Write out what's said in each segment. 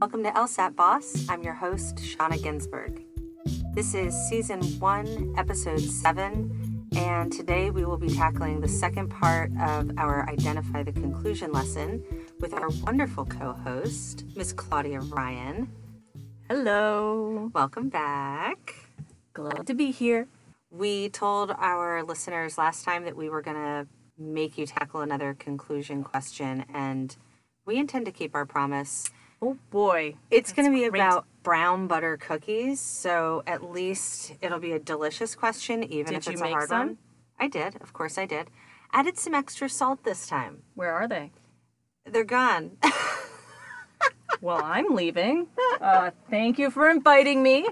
Welcome to LSAT Boss. I'm your host, Shana Ginsburg. This is season one, episode seven, and today we will be tackling the second part of our Identify the Conclusion lesson with our wonderful co host, Miss Claudia Ryan. Hello. Welcome back. Glad to be here. We told our listeners last time that we were going to make you tackle another conclusion question, and we intend to keep our promise. Oh boy. It's going to be great. about brown butter cookies, so at least it'll be a delicious question, even Did if it's a hard some? one. I did, of course I did. Added some extra salt this time. Where are they? They're gone. Well, I'm leaving. Uh, thank you for inviting me.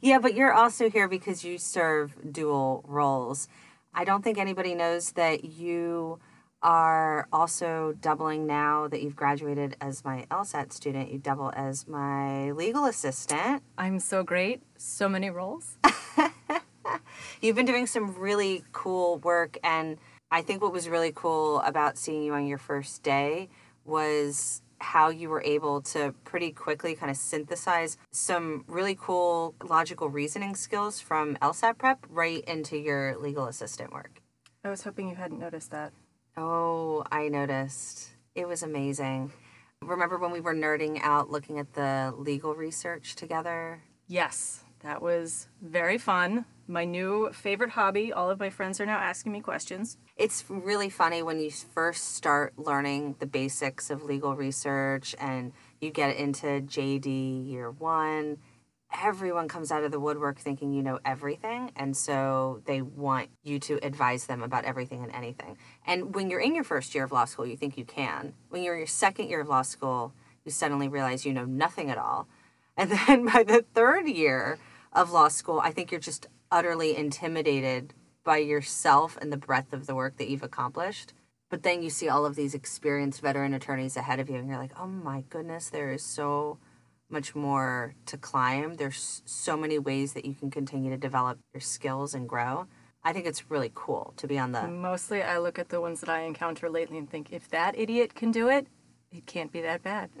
yeah, but you're also here because you serve dual roles. I don't think anybody knows that you are also doubling now that you've graduated as my LSAT student. You double as my legal assistant. I'm so great. So many roles. You've been doing some really cool work, and I think what was really cool about seeing you on your first day was how you were able to pretty quickly kind of synthesize some really cool logical reasoning skills from LSAT prep right into your legal assistant work. I was hoping you hadn't noticed that. Oh, I noticed. It was amazing. Remember when we were nerding out looking at the legal research together? Yes, that was very fun. My new favorite hobby. All of my friends are now asking me questions. It's really funny when you first start learning the basics of legal research and you get into JD year one. Everyone comes out of the woodwork thinking you know everything, and so they want you to advise them about everything and anything. And when you're in your first year of law school, you think you can. When you're in your second year of law school, you suddenly realize you know nothing at all. And then by the third year of law school, I think you're just utterly intimidated by yourself and the breadth of the work that you've accomplished. But then you see all of these experienced veteran attorneys ahead of you, and you're like, oh my goodness, there is so much more to climb. There's so many ways that you can continue to develop your skills and grow. I think it's really cool to be on the. Mostly, I look at the ones that I encounter lately and think, if that idiot can do it, it can't be that bad.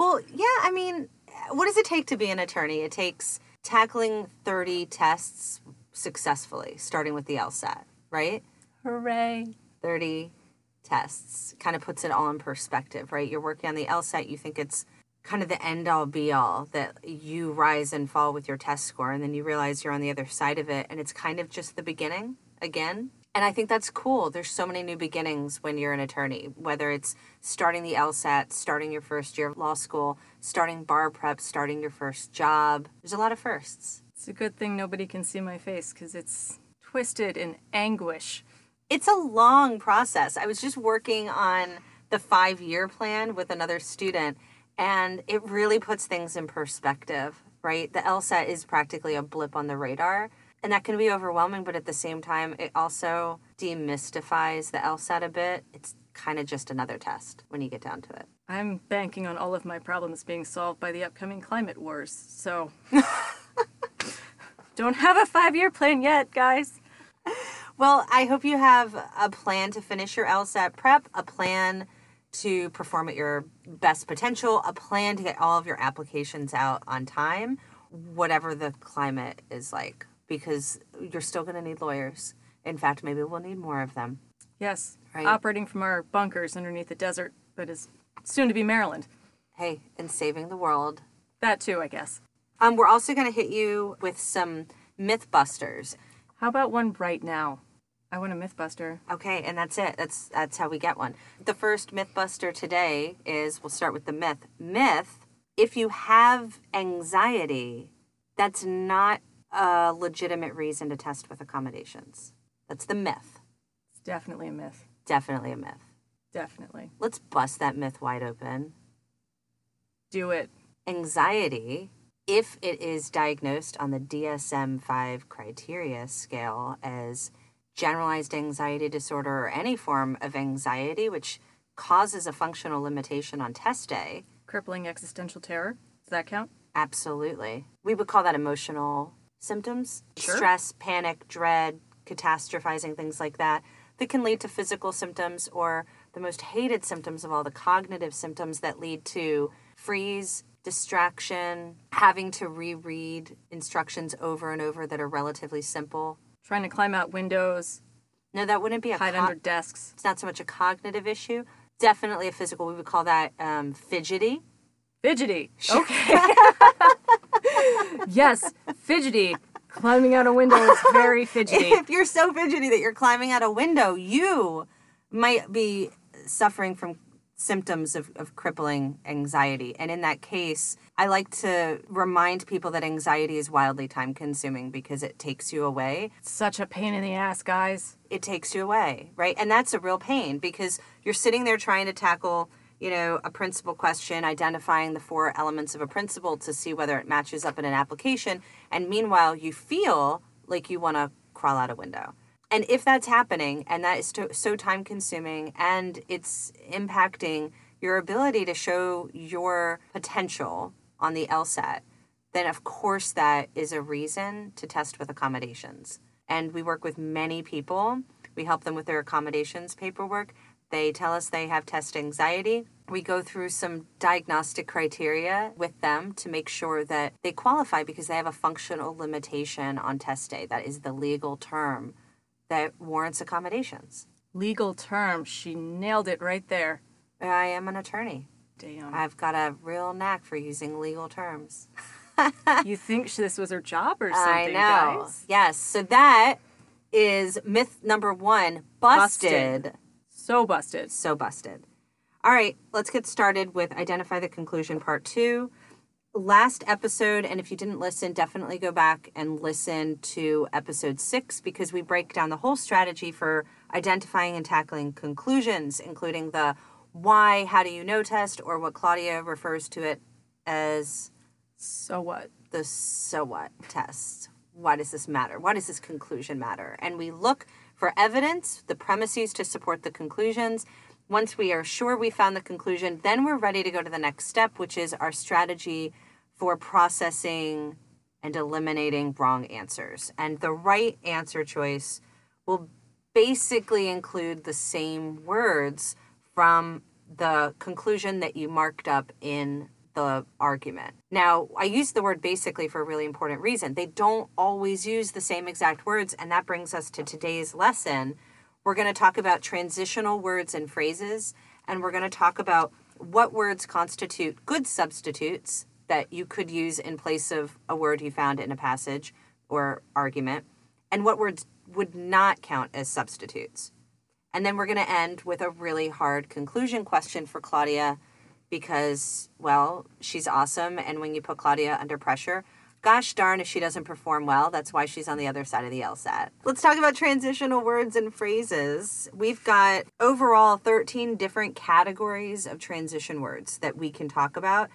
Well, yeah, I mean, what does it take to be an attorney? It takes tackling 30 tests successfully, starting with the LSAT, right? Hooray. 30 tests kind of puts it all in perspective, right? You're working on the LSAT, you think it's kind of the end all be all that you rise and fall with your test score, and then you realize you're on the other side of it, and it's kind of just the beginning again. And I think that's cool. There's so many new beginnings when you're an attorney, whether it's starting the LSAT, starting your first year of law school, starting bar prep, starting your first job. There's a lot of firsts. It's a good thing nobody can see my face because it's twisted in anguish. it's a long process. I was just working on the five year plan with another student, and it really puts things in perspective, right? The LSAT is practically a blip on the radar, and that can be overwhelming, but at the same time, it also demystifies the LSAT a bit. It's kind of just another test when you get down to it. I'm banking on all of my problems being solved by the upcoming climate wars, so. Don't have a five year plan yet, guys. Well, I hope you have a plan to finish your LSAT prep, a plan to perform at your best potential, a plan to get all of your applications out on time, whatever the climate is like, because you're still going to need lawyers. In fact, maybe we'll need more of them. Yes, Right. operating from our bunkers underneath the desert that is soon to be Maryland. Hey, and saving the world. That too, I guess. Um, we're also going to hit you with some myth busters. How about one right now? I want a Mythbuster. Okay, and that's it. That's that's how we get one. The first mythbuster today is we'll start with the myth. Myth, if you have anxiety, that's not a legitimate reason to test with accommodations. That's the myth. It's definitely a myth. Definitely a myth. Definitely. Let's bust that myth wide open. Do it. Anxiety, if it is diagnosed on the DSM 5 criteria scale as generalized anxiety disorder or any form of anxiety which causes a functional limitation on test day, Crippling existential terror. Does that count? absolutely. We would call that emotional symptoms Sure. stress, panic, dread, catastrophizing, things like that, that can lead to physical symptoms or the most hated symptoms of all, the cognitive symptoms that lead to freeze, distraction, having to reread instructions over and over that are relatively simple. Trying to climb out windows, No, that wouldn't be a hide co- under desks. it's not so much a cognitive issue. Definitely a physical. We would call that um, fidgety. Fidgety. Okay. yes, fidgety. Climbing out a window is very fidgety. If you're so fidgety that you're climbing out a window, you might be suffering from symptoms of, of crippling anxiety. And in that case, I like to remind people that anxiety is wildly time consuming because it takes you away. Such a pain in the ass, guys. It takes you away, right? And that's a real pain because you're sitting there trying to tackle, you know, a principal question, identifying the four elements of a principle to see whether it matches up in an application. And meanwhile, you feel like you want to crawl out a window. And if that's happening and that is so time consuming and it's impacting your ability to show your potential on the LSAT, then of course that is a reason to test with accommodations. And we work with many people. We help them with their accommodations paperwork. They tell us they have test anxiety. We go through some diagnostic criteria with them to make sure that they qualify because they have a functional limitation on test day. That is the legal term that warrants accommodations. Legal term. She nailed it right there. I am an attorney. Damn. I've got a real knack for using legal terms. you think this was her job or something, I know. guys? Yes. So that is myth number one busted. Busted. So busted. So busted. All right, let's get started with identify the conclusion part two. Last episode, and if you didn't listen, definitely go back and listen to episode six because we break down the whole strategy for identifying and tackling conclusions, including the why, how do you know test, or what Claudia refers to it as So what? the so what test. Why does this matter? Why does this conclusion matter? And we look for evidence, the premises to support the conclusions. Once we are sure we found the conclusion, then we're ready to go to the next step, which is our strategy for processing and eliminating wrong answers. And the right answer choice will basically include the same words from the conclusion that you marked up in the argument. Now, I use the word basically for a really important reason. They don't always use the same exact words, and that brings us to today's lesson. We're going to talk about transitional words and phrases, and we're going to talk about what words constitute good substitutes that you could use in place of a word you found in a passage or argument, and what words would not count as substitutes. And then we're going to end with a really hard conclusion question for Claudia because, well, she's awesome. And when you put Claudia under pressure, gosh darn if she doesn't perform well. That's why she's on the other side of the LSAT. Let's talk about transitional words and phrases. We've got overall 13 different categories of transition words that we can talk about,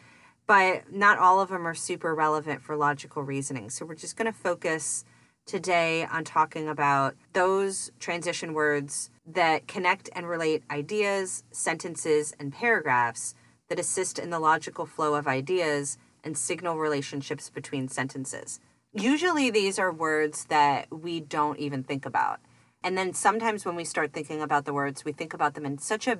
but not all of them are super relevant for logical reasoning. So we're just going to focus today on talking about those transition words that connect and relate ideas, sentences, and paragraphs that assist in the logical flow of ideas and signal relationships between sentences. Usually, these are words that we don't even think about. And then sometimes when we start thinking about the words, we think about them in such a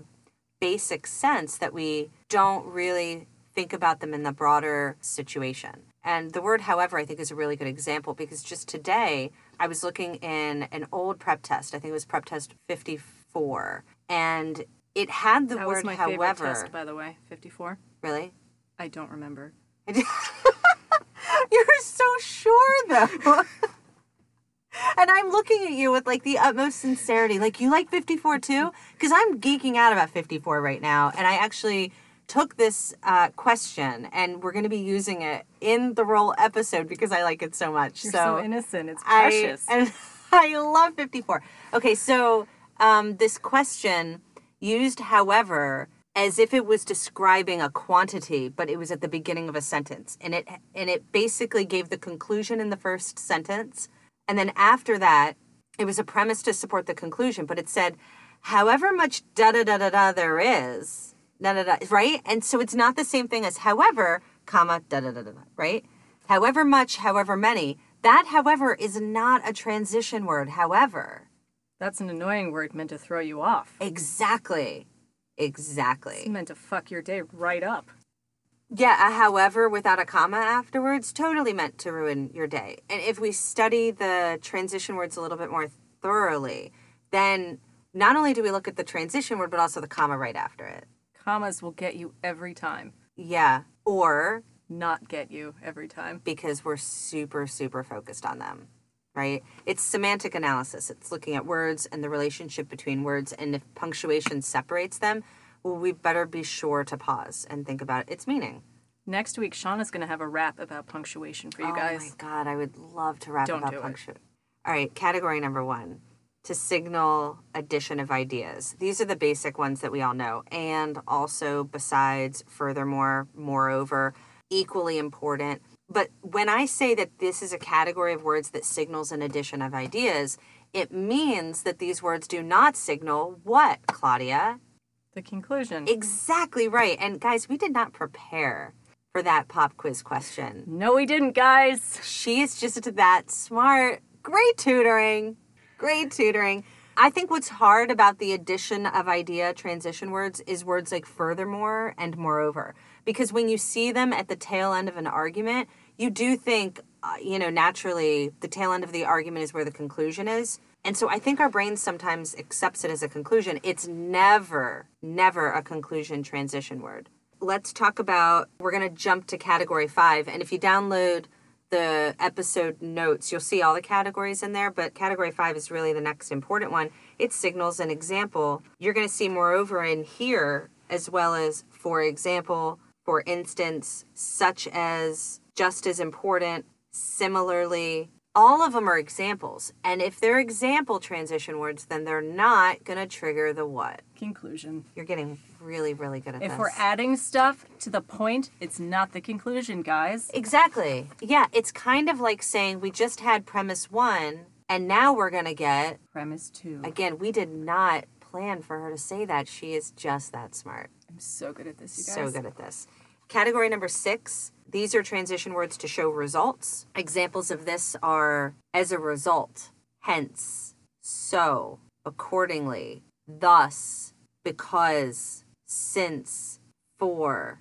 basic sense that we don't really think about them in the broader situation. And the word, however, I think is a really good example because just today I was looking in an old prep test. I think it was prep test 54. And it had the That word was my however. favorite test, by the way. 54. Really? I don't remember. You're so sure though. and I'm looking at you with like the utmost sincerity. Like you like 54 too? Because I'm geeking out about 54 right now. And I actually took this uh, question and we're going to be using it in the role episode because I like it so much. You're so, innocent. It's I, precious. and I love 54. Okay, so um, this question used, however, as if it was describing a quantity, but it was at the beginning of a sentence, and it and it basically gave the conclusion in the first sentence, and then after that, it was a premise to support the conclusion, but it said, however much da da da da da there is, da da da, right? And so it's not the same thing as however, comma da da da da, da, right? However much, however many. That, however, is not a transition word. However, That's an annoying word meant to throw you off. exactly. Exactly. It's meant to fuck your day right up. Yeah, however, without a comma afterwards, totally meant to ruin your day. And if we study the transition words a little bit more thoroughly, then not only do we look at the transition word, but also the comma right after it. Commas will get you every time, Yeah. Or not get you every time. because we're super, super focused on them, right? It's semantic analysis. It's looking at words and the relationship between words. And if punctuation separates them, well, we better be sure to pause and think about its meaning. Next week, Shana's going to have a rap about punctuation for you guys. Oh my god, I would love to rap Don't about do punctuation. All right, category number one to signal addition of ideas. These are the basic ones that we all know, and also besides, furthermore, moreover, equally important. But when I say that this is a category of words that signals an addition of ideas, it means that these words do not signal what, Claudia? The conclusion. Exactly right. And guys, we did not prepare for that pop quiz question. no, we didn't, guys. She's just that smart. Great tutoring. Great tutoring. I think what's hard about the addition of idea transition words is words like furthermore and moreover. Because when you see them at the tail end of an argument, you do think, uh, you know, naturally the tail end of the argument is where the conclusion is. And so I think our brain sometimes accepts it as a conclusion. It's never, never a conclusion transition word. Let's talk about, we're going to jump to category five. And if you download the episode notes, you'll see all the categories in there, but category five is really the next important one. It signals an example. You're going to see, moreover, in here, as well as, for example, for instance, such as, just as important, similarly. All of them are examples. And if they're example transition words, then they're not going to trigger the what? Conclusion. You're getting really, really good at If this. If we're adding stuff to the point, it's not the conclusion, guys. Exactly. Yeah, it's kind of like saying we just had premise one and now we're going to get, Premise two. again, we did not plan for her to say that. She is just that smart. I'm so good at this, you So good at this. Category number six these are transition words to show results. Examples of this are as a result, hence, so, accordingly, thus, because, since, for,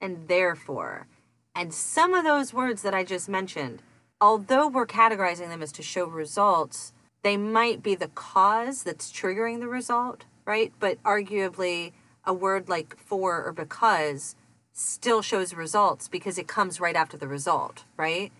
and therefore. And some of those words that I just mentioned, although we're categorizing them as to show results, they might be the cause that's triggering the result, right? But arguably, a word like for or because still shows results because it comes right after the result, right?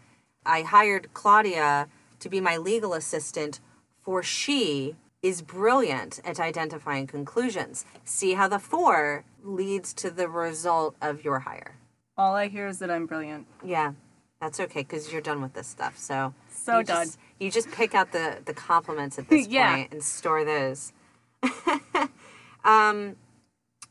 I hired Claudia to be my legal assistant for she is brilliant at identifying conclusions. See how the for leads to the result of your hire. All I hear is that I'm brilliant. Yeah, that's okay because you're done with this stuff. So So you done. Just, you just pick out the the compliments at this Yeah. point and store those. um,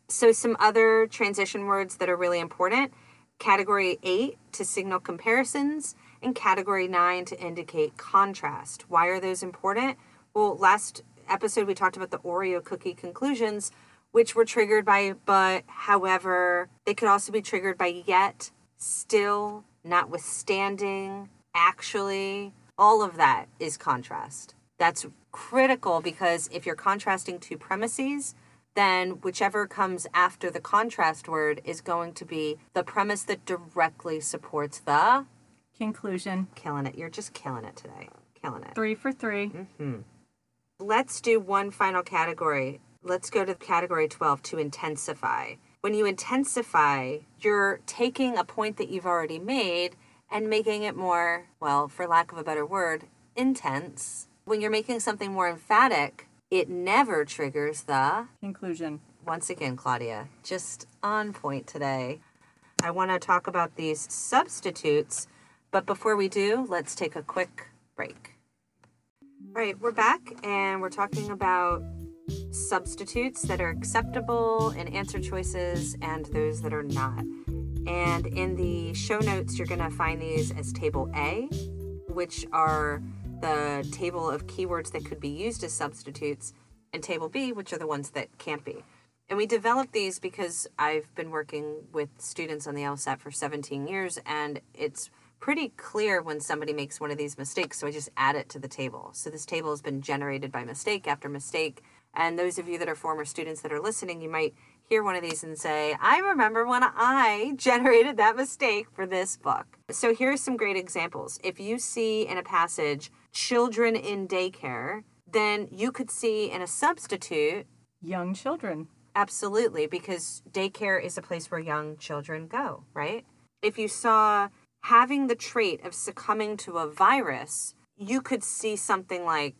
so some other transition words that are really important: category eight to signal comparisons, and category nine to indicate contrast. Why are those important? Well, last episode we talked about the Oreo cookie conclusions, which were triggered by but, however. They could also be triggered by yet, still, notwithstanding, actually. All of that is contrast. That's critical because if you're contrasting two premises, then whichever comes after the contrast word is going to be the premise that directly supports the Conclusion. killing it. You're just killing it today. Killing it. Three for three. Mm-hmm. Let's do one final category. Let's go to category 12 to intensify. When you intensify, you're taking a point that you've already made and making it more, well, for lack of a better word, intense. When you're making something more emphatic, it never triggers the Conclusion. once again, Claudia, just on point today. I want to talk about these substitutes, but before we do, let's take a quick break. All right, we're back and we're talking about substitutes that are acceptable in answer choices and those that are not. And in the show notes, you're going to find these as table A, which are the table of keywords that could be used as substitutes, and table B, which are the ones that can't be. And we developed these because I've been working with students on the LSAT for 17 years, and it's pretty clear when somebody makes one of these mistakes. So I just add it to the table. So this table has been generated by mistake after mistake. And those of you that are former students that are listening, you might hear one of these and say, I remember when I generated that mistake for this book. So here's some great examples. If you see in a passage, children in daycare, then you could see in a substitute, Young children. absolutely, because daycare is a place where young children go, right? If you saw having the trait of succumbing to a virus, you could see something like,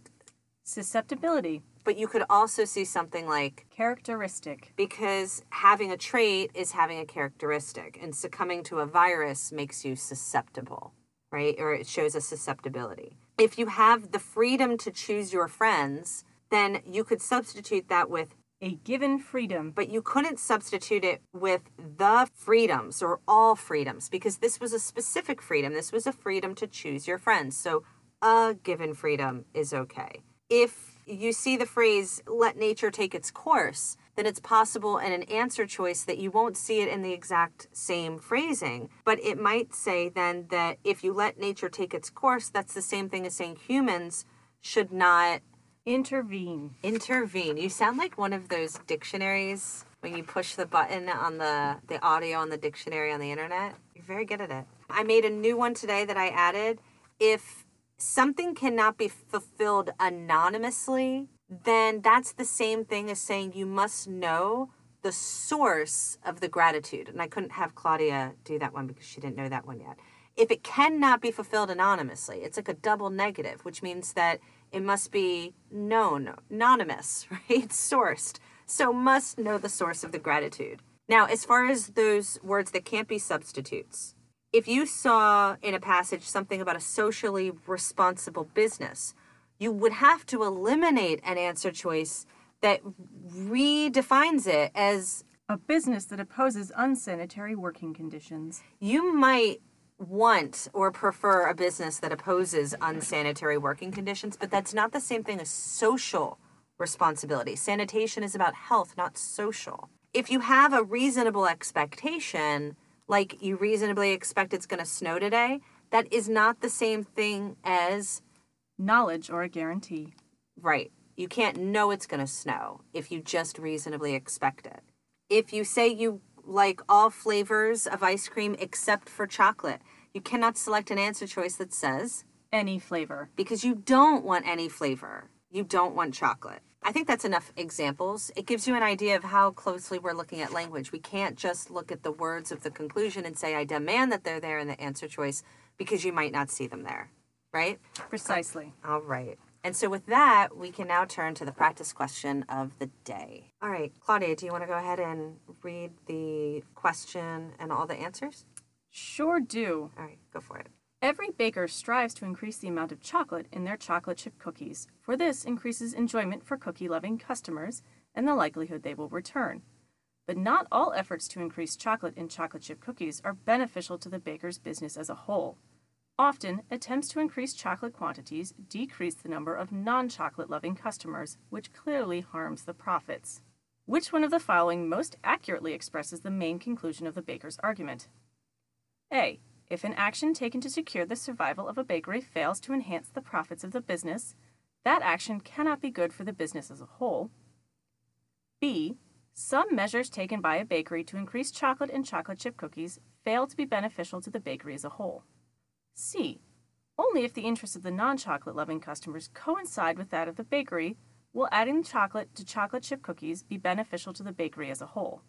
Susceptibility. but you could also see something like, Characteristic. because having a trait is having a characteristic, and succumbing to a virus makes you susceptible, right? Or it shows a susceptibility. If you have the freedom to choose your friends, then you could substitute that with, A given freedom. but you couldn't substitute it with the freedoms or all freedoms because this was a specific freedom. This was a freedom to choose your friends. So a given freedom is okay. If you see the phrase, let nature take its course, then it's possible in an answer choice that you won't see it in the exact same phrasing. But it might say then that if you let nature take its course, that's the same thing as saying humans should not Intervene. intervene. You sound like one of those dictionaries when you push the button on the the audio on the dictionary on the internet. You're very good at it. I made a new one today that I added. If something cannot be fulfilled anonymously, then that's the same thing as saying you must know the source of the gratitude. And I couldn't have Claudia do that one because she didn't know that one yet. If it cannot be fulfilled anonymously, it's like a double negative, which means that it must be known, anonymous, right? Sourced. So must know the source of the gratitude. Now, as far as those words that can't be substitutes, if you saw in a passage something about a socially responsible business, you would have to eliminate an answer choice that redefines it as A business that opposes unsanitary working conditions. you might want or prefer a business that opposes unsanitary working conditions, but that's not the same thing as social responsibility. Sanitation is about health, not social. If you have a reasonable expectation, like you reasonably expect it's going to snow today, that is not the same thing as Knowledge or a guarantee. Right. You can't know it's going to snow if you just reasonably expect it. If you say you like all flavors of ice cream except for chocolate, you cannot select an answer choice that says, Any flavor. because you don't want any flavor. You don't want chocolate. I think that's enough examples. It gives you an idea of how closely we're looking at language. We can't just look at the words of the conclusion and say, I demand that they're there in the answer choice because you might not see them there. Right? Precisely. All right. And so with that, we can now turn to the practice question of the day. All right, Claudia, do you want to go ahead and read the question and all the answers? Sure do. All right, go for it. Every baker strives to increase the amount of chocolate in their chocolate chip cookies, for this increases enjoyment for cookie loving customers and the likelihood they will return. But not all efforts to increase chocolate in chocolate chip cookies are beneficial to the baker's business as a whole. Often, attempts to increase chocolate quantities decrease the number of non chocolate loving customers, which clearly harms the profits. Which one of the following most accurately expresses the main conclusion of the baker's argument? A. If an action taken to secure the survival of a bakery fails to enhance the profits of the business, that action cannot be good for the business as a whole. B. Some measures taken by a bakery to increase chocolate and chocolate chip cookies fail to be beneficial to the bakery as a whole. C. Only if the interests of the non chocolate loving customers coincide with that of the bakery will adding chocolate to chocolate chip cookies be beneficial to the bakery as a whole.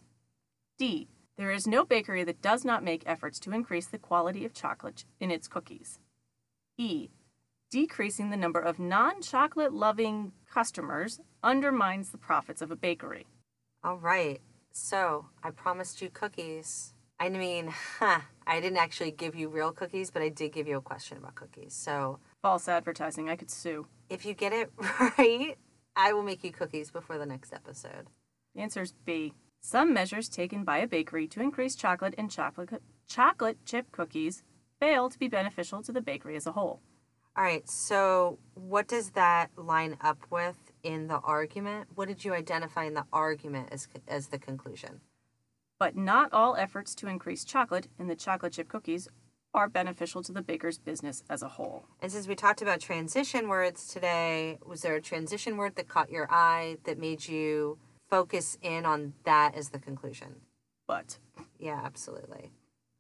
D. There is no bakery that does not make efforts to increase the quality of chocolate in its cookies. E. Decreasing the number of non chocolate loving customers undermines the profits of a bakery. All right. So I promised you cookies. I mean, huh, I didn't actually give you real cookies, but I did give you a question about cookies. So False advertising, I could sue. if you get it right, I will make you cookies before the next episode. The answer is B. Some measures taken by a bakery to increase chocolate and chocolate, chocolate chip cookies fail to be beneficial to the bakery as a whole. All right. So what does that line up with in the argument? What did you identify in the argument as as the conclusion? But not all efforts to increase chocolate in the chocolate chip cookies are beneficial to the baker's business as a whole. And since we talked about transition words today, was there a transition word that caught your eye that made you focus in on that as the conclusion. But Yeah, absolutely.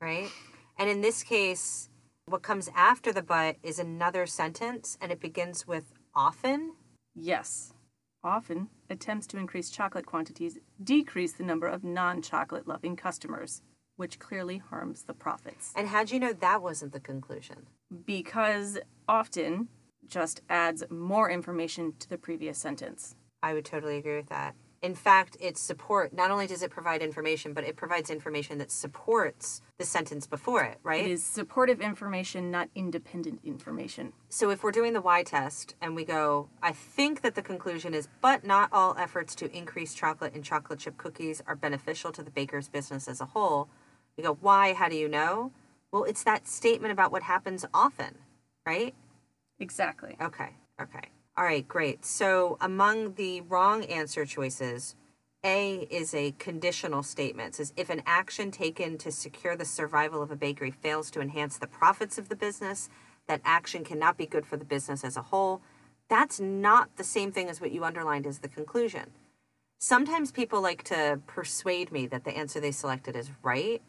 Right? And in this case, what comes after the but is another sentence and it begins with often. yes, often attempts to increase chocolate quantities decrease the number of non chocolate loving customers, which clearly harms the profits. And how'd you know that wasn't the conclusion? Because often just adds more information to the previous sentence. I would totally agree with that. In fact, it's support. Not only does it provide information, but it provides information that supports the sentence before it, right? It is supportive information, not independent information. So if we're doing the Y test and we go, I think that the conclusion is, but not all efforts to increase chocolate and chocolate chip cookies are beneficial to the baker's business as a whole. We go, why? How do you know? Well, it's that statement about what happens often, right? Exactly. Okay, okay. All right, great. So among the wrong answer choices, A is a conditional statement. It says if an action taken to secure the survival of a bakery fails to enhance the profits of the business, that action cannot be good for the business as a whole. That's not the same thing as what you underlined as the conclusion. Sometimes people like to persuade me that the answer they selected is right.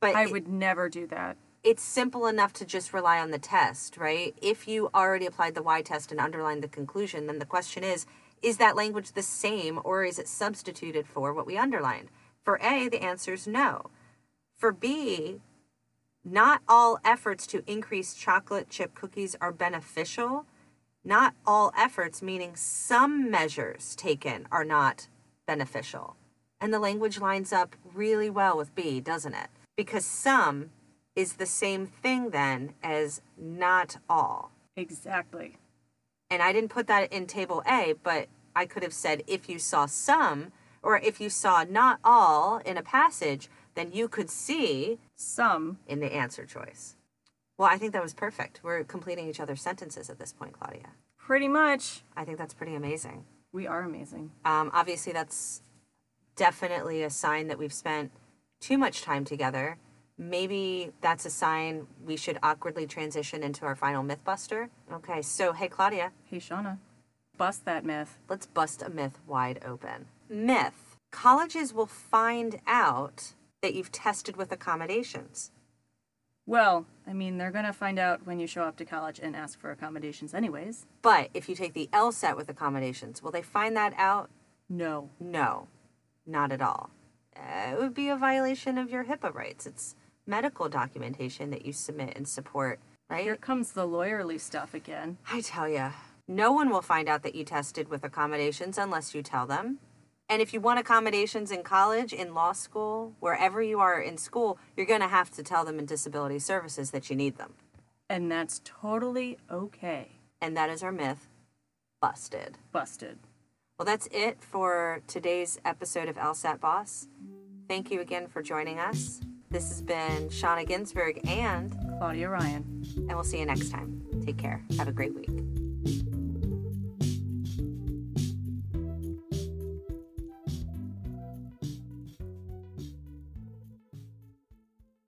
But I it- would never do that. It's simple enough to just rely on the test, right? If you already applied the Y test and underlined the conclusion, then the question is is that language the same or is it substituted for what we underlined? For A, the answer is no. For B, not all efforts to increase chocolate chip cookies are beneficial. Not all efforts, meaning some measures taken, are not beneficial. And the language lines up really well with B, doesn't it? Because some is the same thing then as not all. Exactly. And I didn't put that in table A, but I could have said if you saw some or if you saw not all in a passage, then you could see Some. in the answer choice. Well, I think that was perfect. We're completing each other's sentences at this point, Claudia. Pretty much. I think that's pretty amazing. We are amazing. Um, obviously, that's definitely a sign that we've spent too much time together. Maybe that's a sign we should awkwardly transition into our final Mythbuster. Okay, so hey, Claudia, Hey, Shana. Bust that myth. let's bust a myth wide open. Myth colleges will find out that you've tested with accommodations. Well, I mean, they're going to find out when you show up to college and ask for accommodations, anyways. But if you take the LSAT with accommodations, will they find that out? No. No, not at all. Uh, it would be a violation of your HIPAA rights. It's medical documentation that you submit and support, right? Here comes the lawyerly stuff again. I tell ya, no one will find out that you tested with accommodations unless you tell them. And if you want accommodations in college, in law school, wherever you are in school, you're going to have to tell them in disability services that you need them. And that's totally okay. And that is our myth busted. Busted. Well, that's it for today's episode of LSAT Boss. Thank you again for joining us. This has been Shana Ginsburg and Claudia Ryan. and we'll see you next time. Take care. Have a great week.